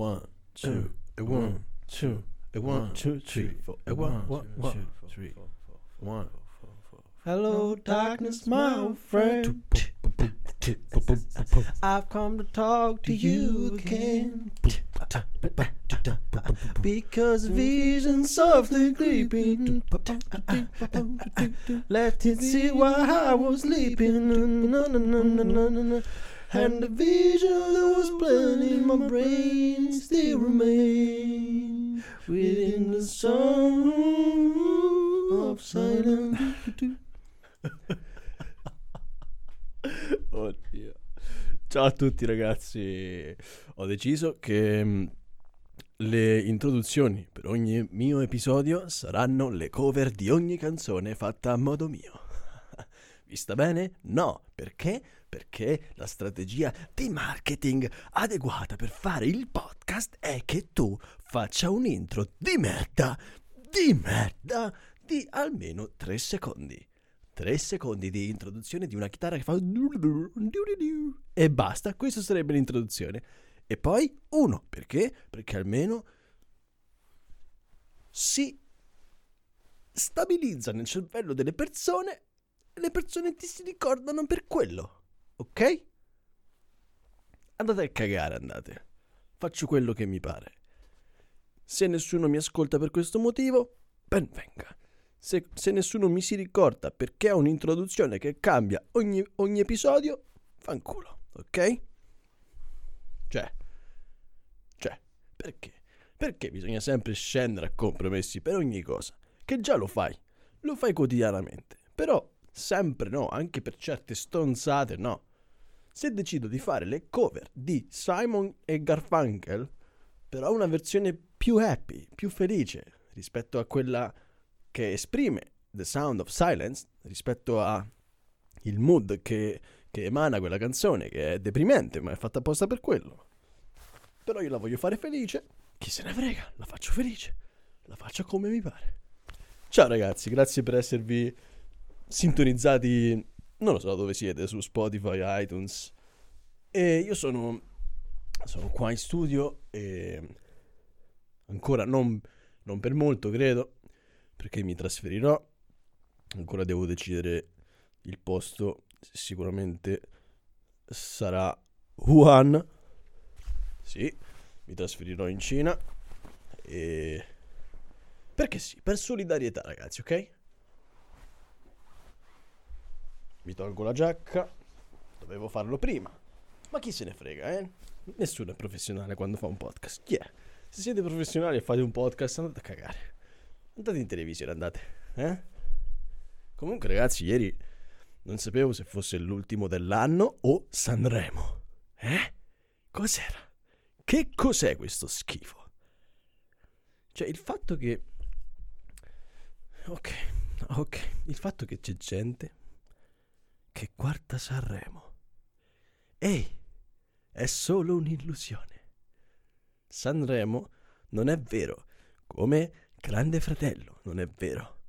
One, two, a one, two, a one, two, three, four, a one, one, one, three, one. Hello, darkness, my old friend. I've come to talk to you again. Because vision softly creeping left it see while I was sleeping. And the vision that was playing in my brain still remain within the song of silence. Oddio. Ciao a tutti ragazzi, ho deciso che mm, le introduzioni per ogni mio episodio saranno le cover di ogni canzone fatta a modo mio. Vi sta bene? No, perché? Perché la strategia di marketing adeguata per fare il podcast è che tu faccia un intro di merda, di merda, di almeno 3 secondi. 3 secondi di introduzione di una chitarra che fa e basta, questa sarebbe l'introduzione. E poi uno, perché? Perché almeno si stabilizza nel cervello delle persone e le persone ti si ricordano per quello, ok? Andate a cagare, andate. Faccio quello che mi pare. Se nessuno mi ascolta per questo motivo, ben venga. Se, se nessuno mi si ricorda perché ha un'introduzione che cambia ogni, ogni episodio, fanculo, ok? Cioè, cioè, perché? Perché bisogna sempre scendere a compromessi per ogni cosa? Che già lo fai, lo fai quotidianamente, però sempre no, anche per certe stronzate no. Se decido di fare le cover di Simon e Garfunkel, però una versione più happy, più felice rispetto a quella che esprime The Sound of Silence rispetto a il mood che, che emana quella canzone, che è deprimente, ma è fatta apposta per quello. Però io la voglio fare felice, chi se ne frega, la faccio felice, la faccio come mi pare. Ciao ragazzi, grazie per esservi sintonizzati, non lo so dove siete, su Spotify, iTunes. E io sono, sono qua in studio e ancora non, non per molto, credo, perché mi trasferirò. Ancora devo decidere il posto, sicuramente sarà Wuhan. Sì, mi trasferirò in Cina e perché sì, per solidarietà, ragazzi, ok? Mi tolgo la giacca. Dovevo farlo prima. Ma chi se ne frega, eh? Nessuno è professionale quando fa un podcast. Chi è? Se siete professionali e fate un podcast, andate a cagare. Andate in televisione, andate. Eh? Comunque, ragazzi, ieri non sapevo se fosse l'ultimo dell'anno o Sanremo. Eh? Cos'era? Che cos'è questo schifo? Cioè, il fatto che... Ok, ok. Il fatto che c'è gente che guarda Sanremo. Ehi, è solo un'illusione. Sanremo non è vero, come Grande Fratello non è vero.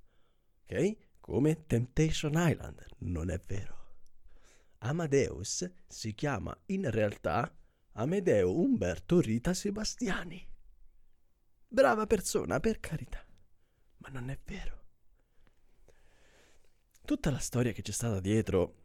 Ok? Come Temptation Island non è vero. Amadeus si chiama in realtà Amedeo Umberto Rita Sebastiani. Brava persona, per carità, ma non è vero. Tutta la storia che c'è stata dietro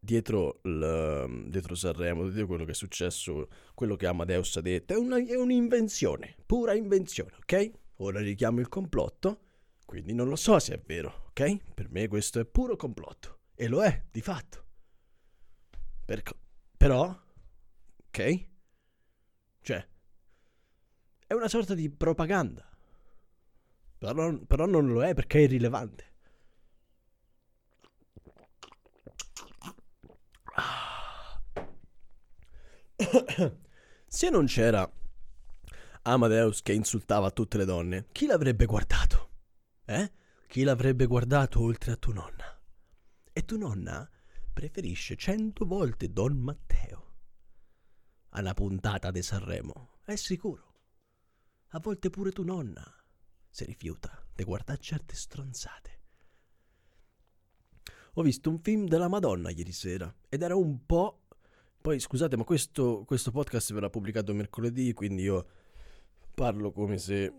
dietro, il, dietro Sanremo, dietro quello che è successo, quello che Amadeus ha detto, è, una, è un'invenzione, pura invenzione, ok? Ora richiamo il complotto, quindi non lo so se è vero, ok? Per me questo è puro complotto, e lo è, di fatto. Per, però, ok? Cioè, è una sorta di propaganda. Però, però non lo è perché è irrilevante. Se non c'era Amadeus che insultava tutte le donne, chi l'avrebbe guardato? Eh? Chi l'avrebbe guardato oltre a tua nonna? E tua nonna preferisce cento volte Don Matteo alla puntata di Sanremo, è sicuro. A volte pure tua nonna si rifiuta di guardare certe stronzate. Ho visto un film della Madonna ieri sera ed era un po' Poi scusate, ma questo, questo podcast verrà pubblicato mercoledì, quindi io parlo come se...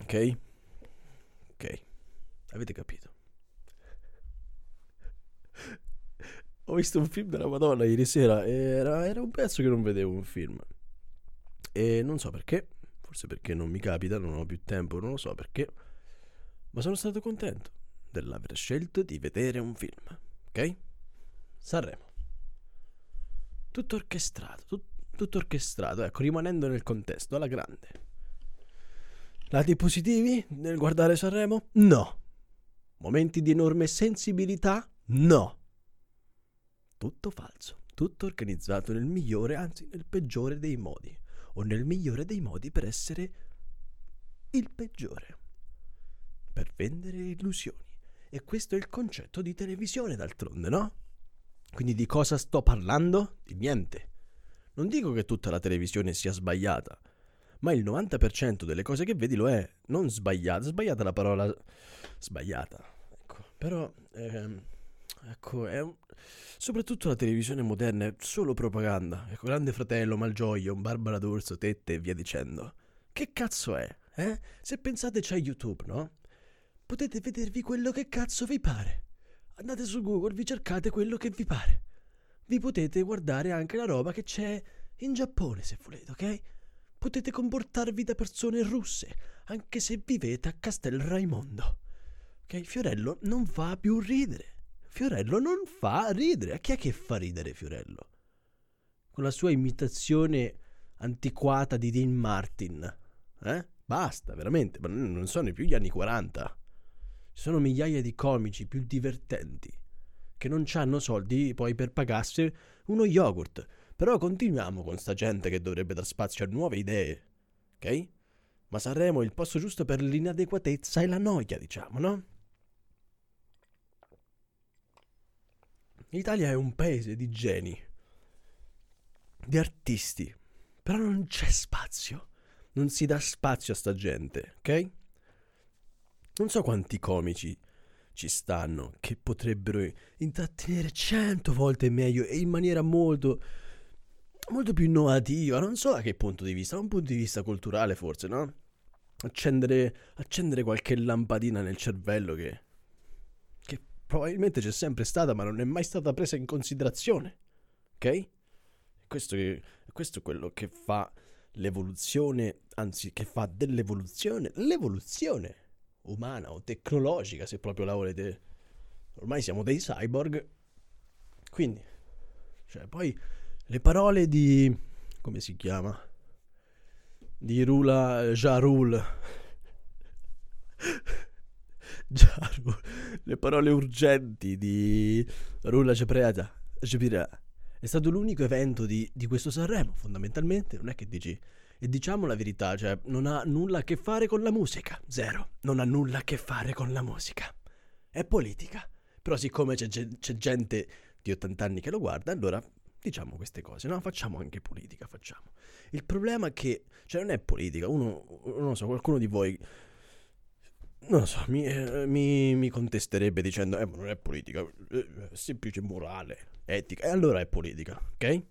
Ok? Ok, avete capito. Ho visto un film della Madonna ieri sera era, era un pezzo che non vedevo un film. E non so perché, forse perché non mi capita, non ho più tempo, non lo so perché, ma sono stato contento dell'aver scelto di vedere un film, ok? Sanremo. Tutto orchestrato, tut- tutto orchestrato, ecco, rimanendo nel contesto, alla grande. Lati positivi nel guardare Sanremo? No. Momenti di enorme sensibilità? No. Tutto falso, tutto organizzato nel migliore, anzi nel peggiore dei modi, o nel migliore dei modi per essere il peggiore, per vendere illusioni. E questo è il concetto di televisione d'altronde, no? Quindi di cosa sto parlando? Di niente. Non dico che tutta la televisione sia sbagliata, ma il 90% delle cose che vedi lo è. Non sbagliata, sbagliata la parola sbagliata. Ecco, però ehm, ecco, è un... soprattutto la televisione moderna è solo propaganda. Ecco, Grande Fratello, Malgioglio, Barbara D'Urso, Tette e via dicendo. Che cazzo è? Eh? Se pensate c'è YouTube, no? Potete vedervi quello che cazzo vi pare. Andate su Google, vi cercate quello che vi pare. Vi potete guardare anche la roba che c'è in Giappone, se volete, ok? Potete comportarvi da persone russe, anche se vivete a Castel Raimondo. Ok? Fiorello non fa più ridere. Fiorello non fa ridere. A chi è che fa ridere Fiorello? Con la sua imitazione antiquata di Dean Martin. Eh? Basta, veramente, ma non sono più gli anni 40. Ci sono migliaia di comici più divertenti che non hanno soldi poi per pagarsi uno yogurt. Però continuiamo con sta gente che dovrebbe dar spazio a nuove idee, ok? Ma Sanremo è il posto giusto per l'inadeguatezza e la noia, diciamo, no? L'Italia è un paese di geni, di artisti, però non c'è spazio, non si dà spazio a sta gente, ok? Non so quanti comici ci stanno che potrebbero intrattenere cento volte meglio e in maniera molto molto più innovativa, non so da che punto di vista, da un punto di vista culturale forse, no? Accendere, accendere qualche lampadina nel cervello che, che probabilmente c'è sempre stata ma non è mai stata presa in considerazione, ok? Questo, questo è quello che fa l'evoluzione, anzi che fa dell'evoluzione, l'evoluzione umana o tecnologica, se proprio la volete. Ormai siamo dei cyborg. Quindi, cioè, poi le parole di... come si chiama? Di Rula Jarul. Jarul. Le parole urgenti di Rula Cepreata. È stato l'unico evento di, di questo Sanremo, fondamentalmente. Non è che dici e diciamo la verità, cioè, non ha nulla a che fare con la musica. Zero. Non ha nulla a che fare con la musica. È politica. Però siccome c'è, c'è gente di 80 anni che lo guarda, allora diciamo queste cose, no? Facciamo anche politica, facciamo. Il problema è che, cioè non è politica, uno, non lo so, qualcuno di voi, non lo so, mi, eh, mi, mi contesterebbe dicendo, eh, ma non è politica, è semplice morale, etica, e allora è politica, ok?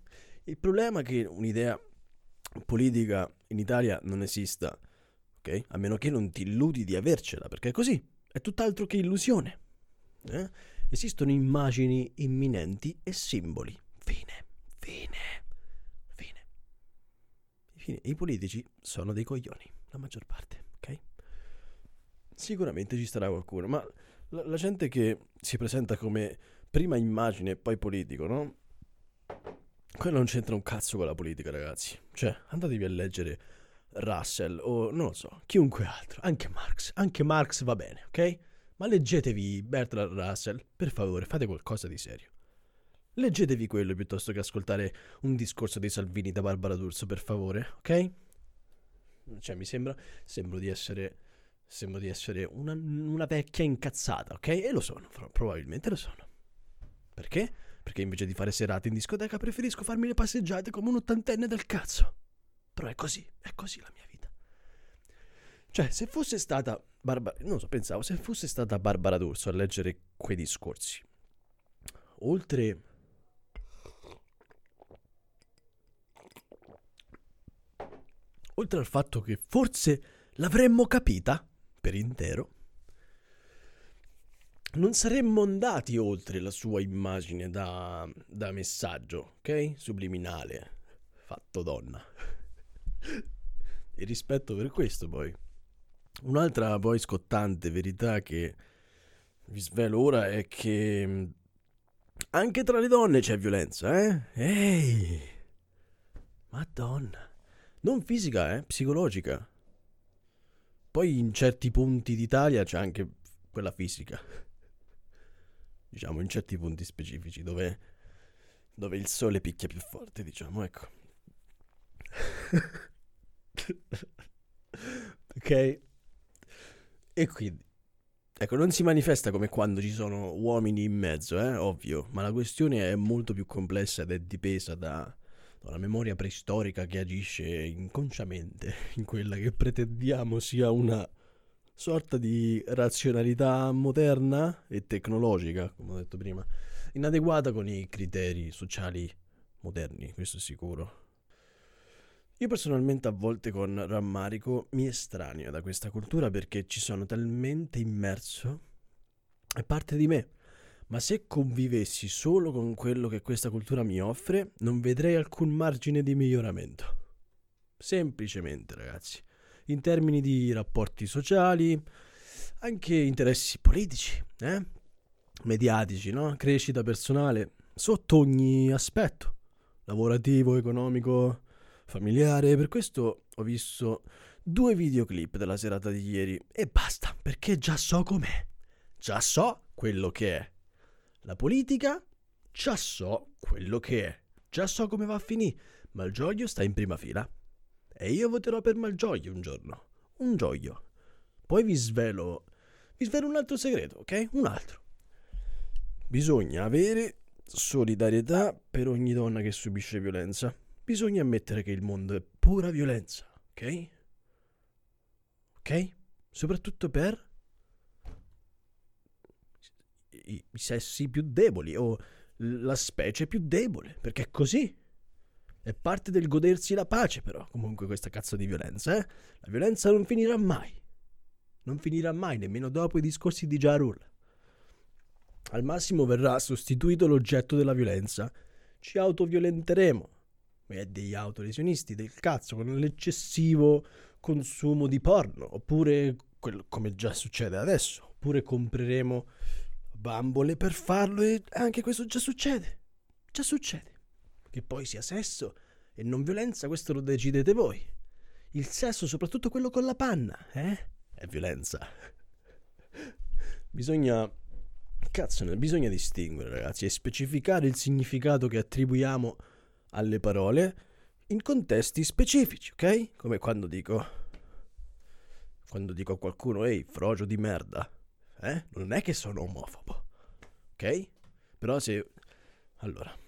Il problema è che un'idea politica in Italia non esista, ok? A meno che non ti illudi di avercela, perché è così, è tutt'altro che illusione. Eh? Esistono immagini imminenti e simboli. Fine, fine, fine. fine. I politici sono dei coglioni, la maggior parte, ok? Sicuramente ci sarà qualcuno, ma la, la gente che si presenta come prima immagine e poi politico, no? Quello non c'entra un cazzo con la politica, ragazzi. Cioè, andatevi a leggere Russell o non lo so, chiunque altro, anche Marx. Anche Marx va bene, ok? Ma leggetevi Bertrand Russell, per favore, fate qualcosa di serio. Leggetevi quello piuttosto che ascoltare un discorso di Salvini da Barbara D'Urso, per favore, ok? Cioè, mi sembra, sembro di essere, sembro di essere una, una vecchia incazzata, ok? E lo sono, probabilmente lo sono. Perché? perché invece di fare serate in discoteca preferisco farmi le passeggiate come un ottantenne del cazzo. Però è così, è così la mia vita. Cioè, se fosse stata Barbara, non so, pensavo, se fosse stata Barbara D'Urso a leggere quei discorsi, oltre... Oltre al fatto che forse l'avremmo capita per intero, non saremmo andati oltre la sua immagine da, da messaggio, ok? Subliminale, fatto donna. e rispetto per questo poi. Un'altra poi scottante verità che vi svelo ora è che mm, anche tra le donne c'è violenza, eh? Ehi! Madonna! Non fisica, eh? Psicologica. Poi in certi punti d'Italia c'è anche quella fisica. Diciamo, in certi punti specifici dove, dove il sole picchia più forte, diciamo, ecco. ok? E quindi, ecco, non si manifesta come quando ci sono uomini in mezzo, eh, ovvio, ma la questione è molto più complessa ed è dipesa da, dalla memoria preistorica che agisce inconsciamente in quella che pretendiamo sia una sorta di razionalità moderna e tecnologica, come ho detto prima, inadeguata con i criteri sociali moderni, questo è sicuro. Io personalmente a volte con rammarico mi estraneo da questa cultura perché ci sono talmente immerso, è parte di me. Ma se convivessi solo con quello che questa cultura mi offre, non vedrei alcun margine di miglioramento. Semplicemente, ragazzi. In termini di rapporti sociali, anche interessi politici, eh? mediatici, no? crescita personale, sotto ogni aspetto, lavorativo, economico, familiare. Per questo ho visto due videoclip della serata di ieri e basta, perché già so com'è. Già so quello che è. La politica, già so quello che è. Già so come va a finire. Malgioglio sta in prima fila. E io voterò per Malgioglio un giorno. Un gioio. Poi vi svelo. Vi svelo un altro segreto, ok? Un altro. Bisogna avere solidarietà per ogni donna che subisce violenza bisogna ammettere che il mondo è pura violenza, ok? Ok? Soprattutto per i, sessi più deboli o la specie più debole, perché è così. È parte del godersi la pace, però, comunque, questa cazzo di violenza, eh? La violenza non finirà mai. Non finirà mai, nemmeno dopo i discorsi di Jarul. Al massimo verrà sostituito l'oggetto della violenza. Ci autoviolenteremo e degli autolesionisti del cazzo con l'eccessivo consumo di porno, oppure quello, come già succede adesso, oppure compreremo bambole per farlo e anche questo già succede. Già succede. Che poi sia sesso e non violenza, questo lo decidete voi. Il sesso, soprattutto quello con la panna, eh? È violenza. Bisogna cazzo, bisogna distinguere, ragazzi, e specificare il significato che attribuiamo alle parole in contesti specifici, ok? Come quando dico quando dico a qualcuno ehi, frogio di merda, eh? Non è che sono omofobo. Ok? Però se allora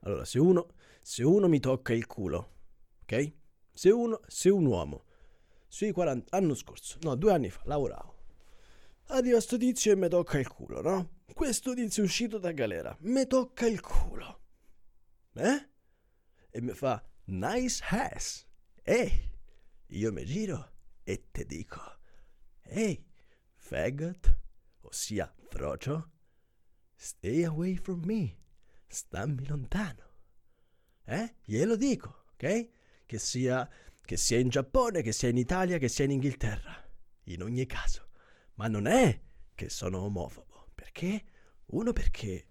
allora, se uno se uno mi tocca il culo, ok? Se uno se un uomo sui 40 l'anno scorso, no, due anni fa, lavoravo. Arriva sto tizio e mi tocca il culo, no? Questo tizio è uscito da galera, mi tocca il culo. Eh? E mi fa, nice ass. Ehi, io mi giro e ti dico, ehi, faggot, ossia frocio, stay away from me, stammi lontano. Eh? Glielo dico, ok? Che sia, che sia in Giappone, che sia in Italia, che sia in Inghilterra. In ogni caso. Ma non è che sono omofobo. Perché? Uno perché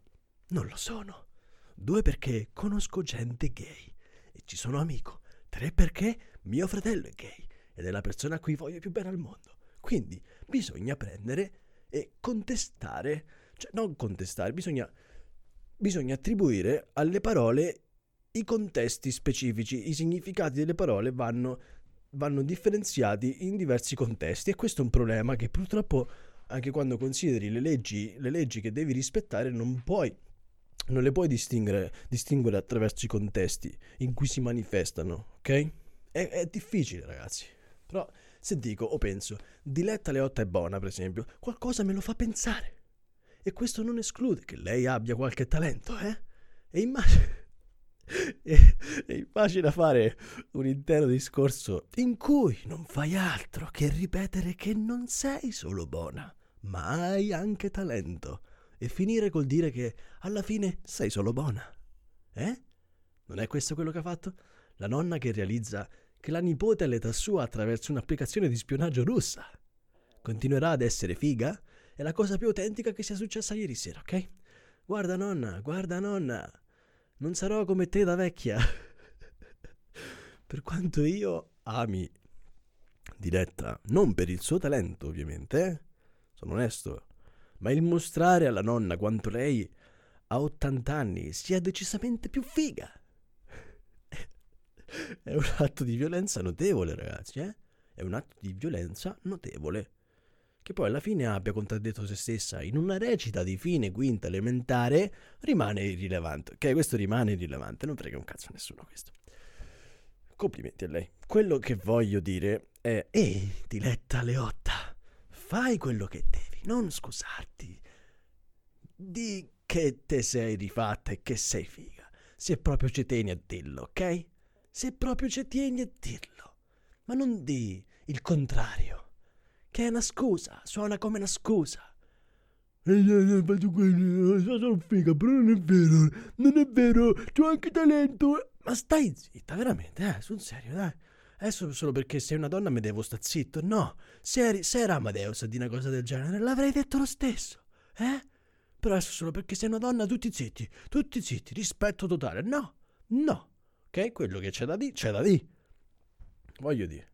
non lo sono. Due perché conosco gente gay e ci sono amico. Tre perché mio fratello è gay ed è la persona a cui voglio più bene al mondo. Quindi bisogna prendere e contestare, cioè non contestare, bisogna, bisogna attribuire alle parole i contesti specifici, i significati delle parole vanno, vanno differenziati in diversi contesti e questo è un problema che purtroppo anche quando consideri le leggi, le leggi che devi rispettare non puoi non le puoi distinguere, distinguere attraverso i contesti in cui si manifestano, ok? È, è difficile, ragazzi. Però se dico o penso, Diletta Leotta è buona, per esempio, qualcosa me lo fa pensare. E questo non esclude che lei abbia qualche talento, eh? E immagina... immagina fare un intero discorso in cui non fai altro che ripetere che non sei solo buona, ma hai anche talento. E finire col dire che alla fine sei solo buona. Eh? Non è questo quello che ha fatto? La nonna che realizza che la nipote è all'età sua attraverso un'applicazione di spionaggio russa. Continuerà ad essere figa? È la cosa più autentica che sia successa ieri sera, ok? Guarda nonna, guarda nonna, non sarò come te da vecchia. per quanto io ami Diretta, non per il suo talento ovviamente, eh? sono onesto, ma il mostrare alla nonna quanto lei a 80 anni sia decisamente più figa. È un atto di violenza notevole, ragazzi, eh? È un atto di violenza notevole. Che poi alla fine abbia contraddetto se stessa in una recita di fine quinta elementare rimane irrilevante. Ok, questo rimane irrilevante, non frega un cazzo a nessuno questo. Complimenti a lei. Quello che voglio dire è, ehi, Diletta Leotta, fai quello che devi, non scusarti. Di che te sei rifatta e che sei figa. Se proprio ci tieni a dirlo, ok? Se proprio ci tieni a dirlo. Ma non di il contrario. Che è una scusa, suona come una scusa. Faccio quello, sono figa, però non è vero, non è vero, c'ho anche talento. Ma stai zitta, veramente, eh, sul serio, dai. Adesso solo perché sei una donna mi devo stare zitto? No, se, eri, se era Amadeus a dire una cosa del genere, l'avrei detto lo stesso, eh? Però adesso solo perché sei una donna, tutti zitti, tutti zitti, rispetto totale. No, no, ok? Quello che c'è da dire, c'è da dire. Voglio dire.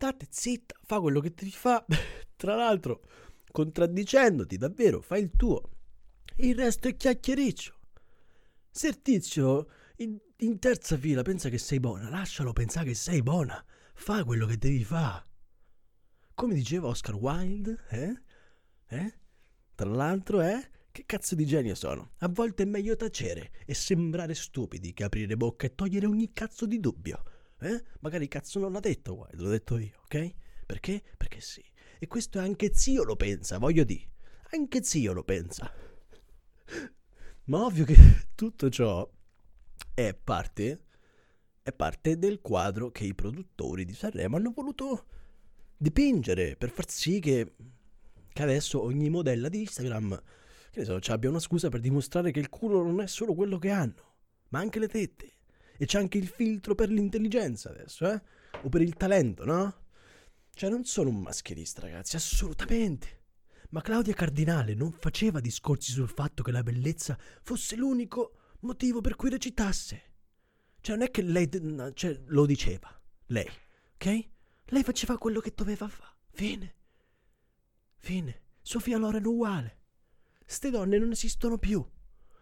State zitta, fa quello che devi fare. Tra l'altro, contraddicendoti davvero, fai il tuo. Il resto è chiacchiericcio. Se il tizio in, in terza fila pensa che sei buona, lascialo pensare che sei buona. Fai quello che devi fare. Come diceva Oscar Wilde, eh? Eh? Tra l'altro, eh? Che cazzo di genio sono? A volte è meglio tacere e sembrare stupidi che aprire bocca e togliere ogni cazzo di dubbio. Eh? Magari cazzo non l'ha detto Wilde, l'ho detto io, ok? Perché? Perché sì. E questo anche zio lo pensa, voglio dire. Anche zio lo pensa. Ma ovvio che tutto ciò è parte, è parte del quadro che i produttori di Sanremo hanno voluto dipingere per far sì che, che adesso ogni modella di Instagram che ne so, abbia una scusa per dimostrare che il culo non è solo quello che hanno, ma anche le tette. E c'è anche il filtro per l'intelligenza adesso, eh? O per il talento, no? Cioè, non sono un mascherista, ragazzi, assolutamente. Ma Claudia Cardinale non faceva discorsi sul fatto che la bellezza fosse l'unico motivo per cui recitasse. Cioè, non è che lei cioè, lo diceva, lei, ok? Lei faceva quello che doveva fare. Fine. Fine. Sofia Loren uguale. Ste donne non esistono più.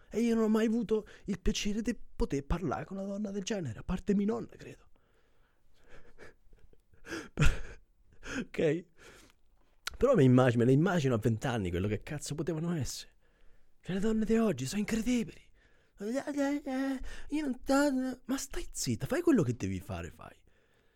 E io non ho mai avuto il piacere di poter parlare con una donna del genere, a parte mia nonna, credo. ok? Però mi immagino, me le immagino a vent'anni quello che cazzo potevano essere. Cioè, le donne di oggi sono incredibili. Ma stai zitta, fai quello che devi fare, fai.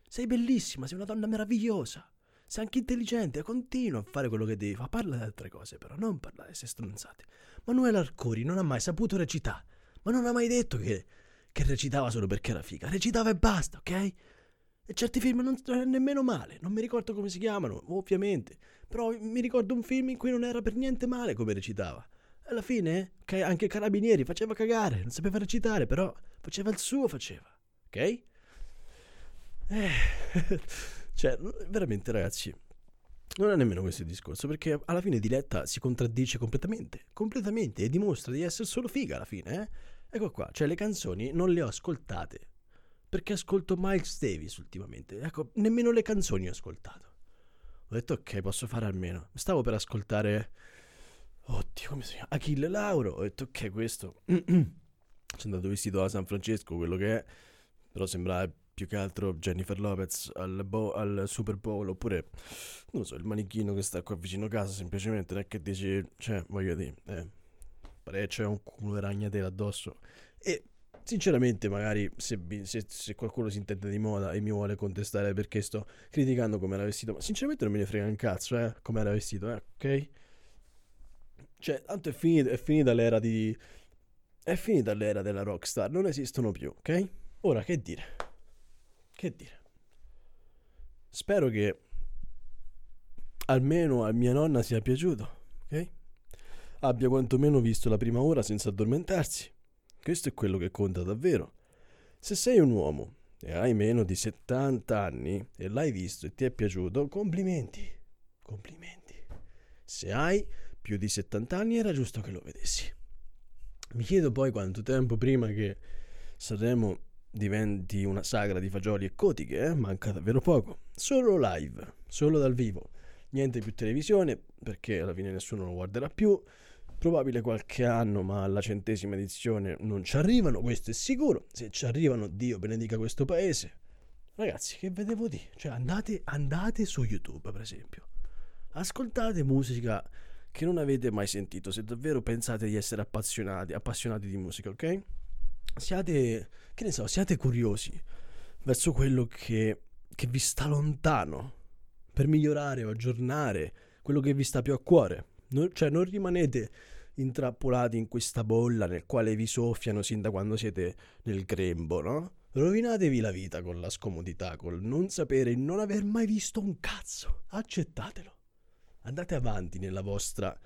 Sei bellissima, sei una donna meravigliosa. Sei anche intelligente, continua a fare quello che devi fare. Parla di altre cose, però, non parlare di se stronzate. Manuela Arcuri non ha mai saputo recitare, ma non ha mai detto che, che recitava solo perché era figa. Recitava e basta, ok? E certi film non è nemmeno male. Non mi ricordo come si chiamano, ovviamente. Però mi ricordo un film in cui non era per niente male come recitava. Alla fine, okay, anche Carabinieri faceva cagare, non sapeva recitare, però faceva il suo, faceva. Ok? Eh. Cioè, veramente ragazzi, non è nemmeno questo il discorso, perché alla fine Diletta si contraddice completamente, completamente, e dimostra di essere solo figa alla fine, eh? Ecco qua, cioè le canzoni non le ho ascoltate, perché ascolto Miles Davis ultimamente, ecco, nemmeno le canzoni ho ascoltato. Ho detto ok, posso fare almeno. Stavo per ascoltare... Oddio, come si chiama? Achille Lauro. Ho detto ok, questo... Sono andato vestito da San Francesco, quello che è, però sembrava più che altro Jennifer Lopez al, bo- al, Super Bowl oppure non lo so il manichino che sta qua vicino a casa semplicemente non è che dici cioè voglio dire eh, c'è un culo di ragnatela addosso e sinceramente magari se, se, se, qualcuno si intende di moda e mi vuole contestare perché sto criticando come era vestito ma sinceramente non me ne frega un cazzo eh come era vestito eh ok Cioè, tanto è finita, è finita l'era di... È finita l'era della rockstar, non esistono più, ok? Ora, che dire? Che dire? Spero che almeno a mia nonna sia piaciuto, ok? Abbia quantomeno visto la prima ora senza addormentarsi. Questo è quello che conta davvero. Se sei un uomo e hai meno di 70 anni e l'hai visto e ti è piaciuto, complimenti. Complimenti. Se hai più di 70 anni era giusto che lo vedessi. Mi chiedo poi quanto tempo prima che Sanremo diventi una sagra di fagioli e cotiche, eh? manca davvero poco. Solo live, solo dal vivo. Niente più televisione, perché alla fine nessuno lo guarderà più. Probabile qualche anno, ma alla centesima edizione non ci arrivano, questo è sicuro. Se ci arrivano, Dio benedica questo paese. Ragazzi, che vedevo di? Cioè, andate, andate su YouTube, per esempio. Ascoltate musica che non avete mai sentito, se davvero pensate di essere appassionati, appassionati di musica, ok? Siate, che ne so, siate curiosi verso quello che, che vi sta lontano per migliorare o aggiornare quello che vi sta più a cuore. No, cioè, non rimanete intrappolati in questa bolla nel quale vi soffiano sin da quando siete nel grembo, no? Rovinatevi la vita con la scomodità, col non sapere e non aver mai visto un cazzo. Accettatelo. Andate avanti nella vostra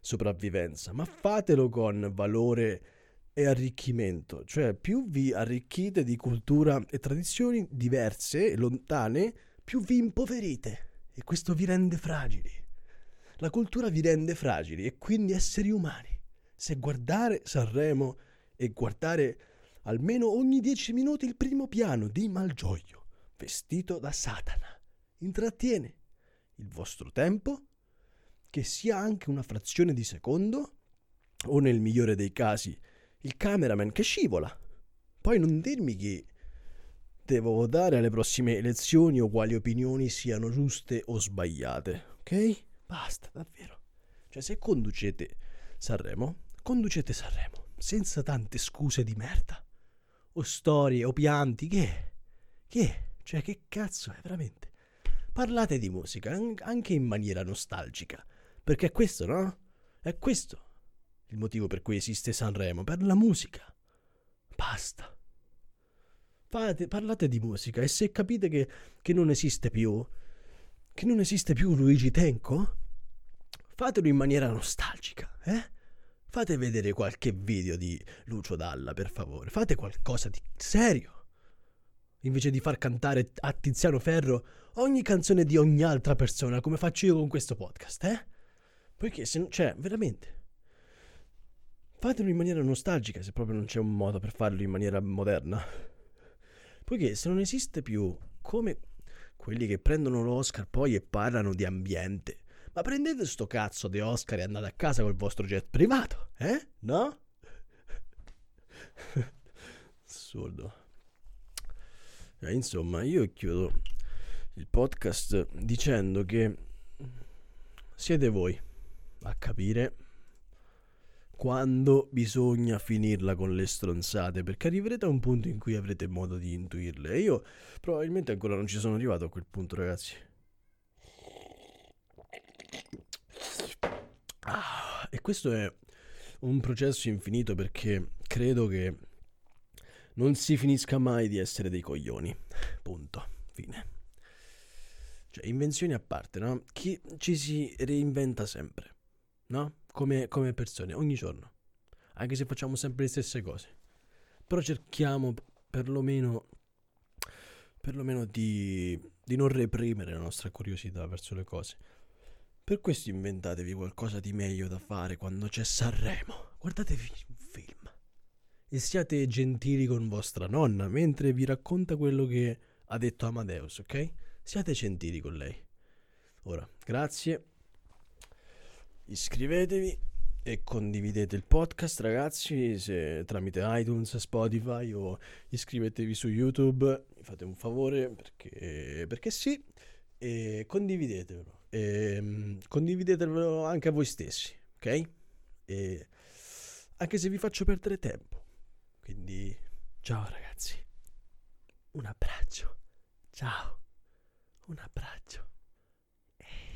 sopravvivenza, ma fatelo con valore e arricchimento, cioè più vi arricchite di cultura e tradizioni diverse e lontane, più vi impoverite e questo vi rende fragili. La cultura vi rende fragili e quindi esseri umani. Se guardare Sanremo e guardare almeno ogni dieci minuti il primo piano di Malgioglio, vestito da Satana, intrattiene il vostro tempo, che sia anche una frazione di secondo, o nel migliore dei casi il cameraman che scivola. Poi non dirmi che devo votare alle prossime elezioni o quali opinioni siano giuste o sbagliate, ok? Basta, davvero. Cioè, se conducete Sanremo, conducete Sanremo, senza tante scuse di merda. O storie, o pianti, che? Che? Cioè, che cazzo è, veramente? Parlate di musica, anche in maniera nostalgica. Perché è questo, no? È questo il motivo per cui esiste Sanremo, per la musica. Basta. Fate, parlate di musica e se capite che, che non esiste più, che non esiste più Luigi Tenco, fatelo in maniera nostalgica, eh? Fate vedere qualche video di Lucio Dalla, per favore. Fate qualcosa di serio. Invece di far cantare a Tiziano Ferro ogni canzone di ogni altra persona, come faccio io con questo podcast, eh? Poiché se cioè, veramente. Fatelo in maniera nostalgica se proprio non c'è un modo per farlo in maniera moderna. Poiché se non esiste più come quelli che prendono l'Oscar poi e parlano di ambiente. Ma prendete sto cazzo di Oscar e andate a casa col vostro jet privato, eh? No? Assurdo. Eh, insomma, io chiudo il podcast dicendo che siete voi a capire quando bisogna finirla con le stronzate, perché arriverete a un punto in cui avrete modo di intuirle. E io probabilmente ancora non ci sono arrivato a quel punto, ragazzi. Ah, e questo è un processo infinito perché credo che non si finisca mai di essere dei coglioni. Punto. Fine. Cioè, invenzioni a parte, no? Chi ci si reinventa sempre no? Come, come persone, ogni giorno. Anche se facciamo sempre le stesse cose. Però cerchiamo perlomeno, perlomeno di, di non reprimere la nostra curiosità verso le cose. Per questo inventatevi qualcosa di meglio da fare quando c'è Sanremo. Guardatevi un film. E siate gentili con vostra nonna mentre vi racconta quello che ha detto Amadeus, ok? Siate gentili con lei. Ora, grazie iscrivetevi e condividete il podcast ragazzi se, tramite iTunes, Spotify o iscrivetevi su YouTube. Mi fate un favore perché, perché sì e condividetelo e, um, condividetelo anche a voi stessi ok? E anche se vi faccio perdere tempo. Quindi ciao ragazzi. Un abbraccio. Ciao. Un abbraccio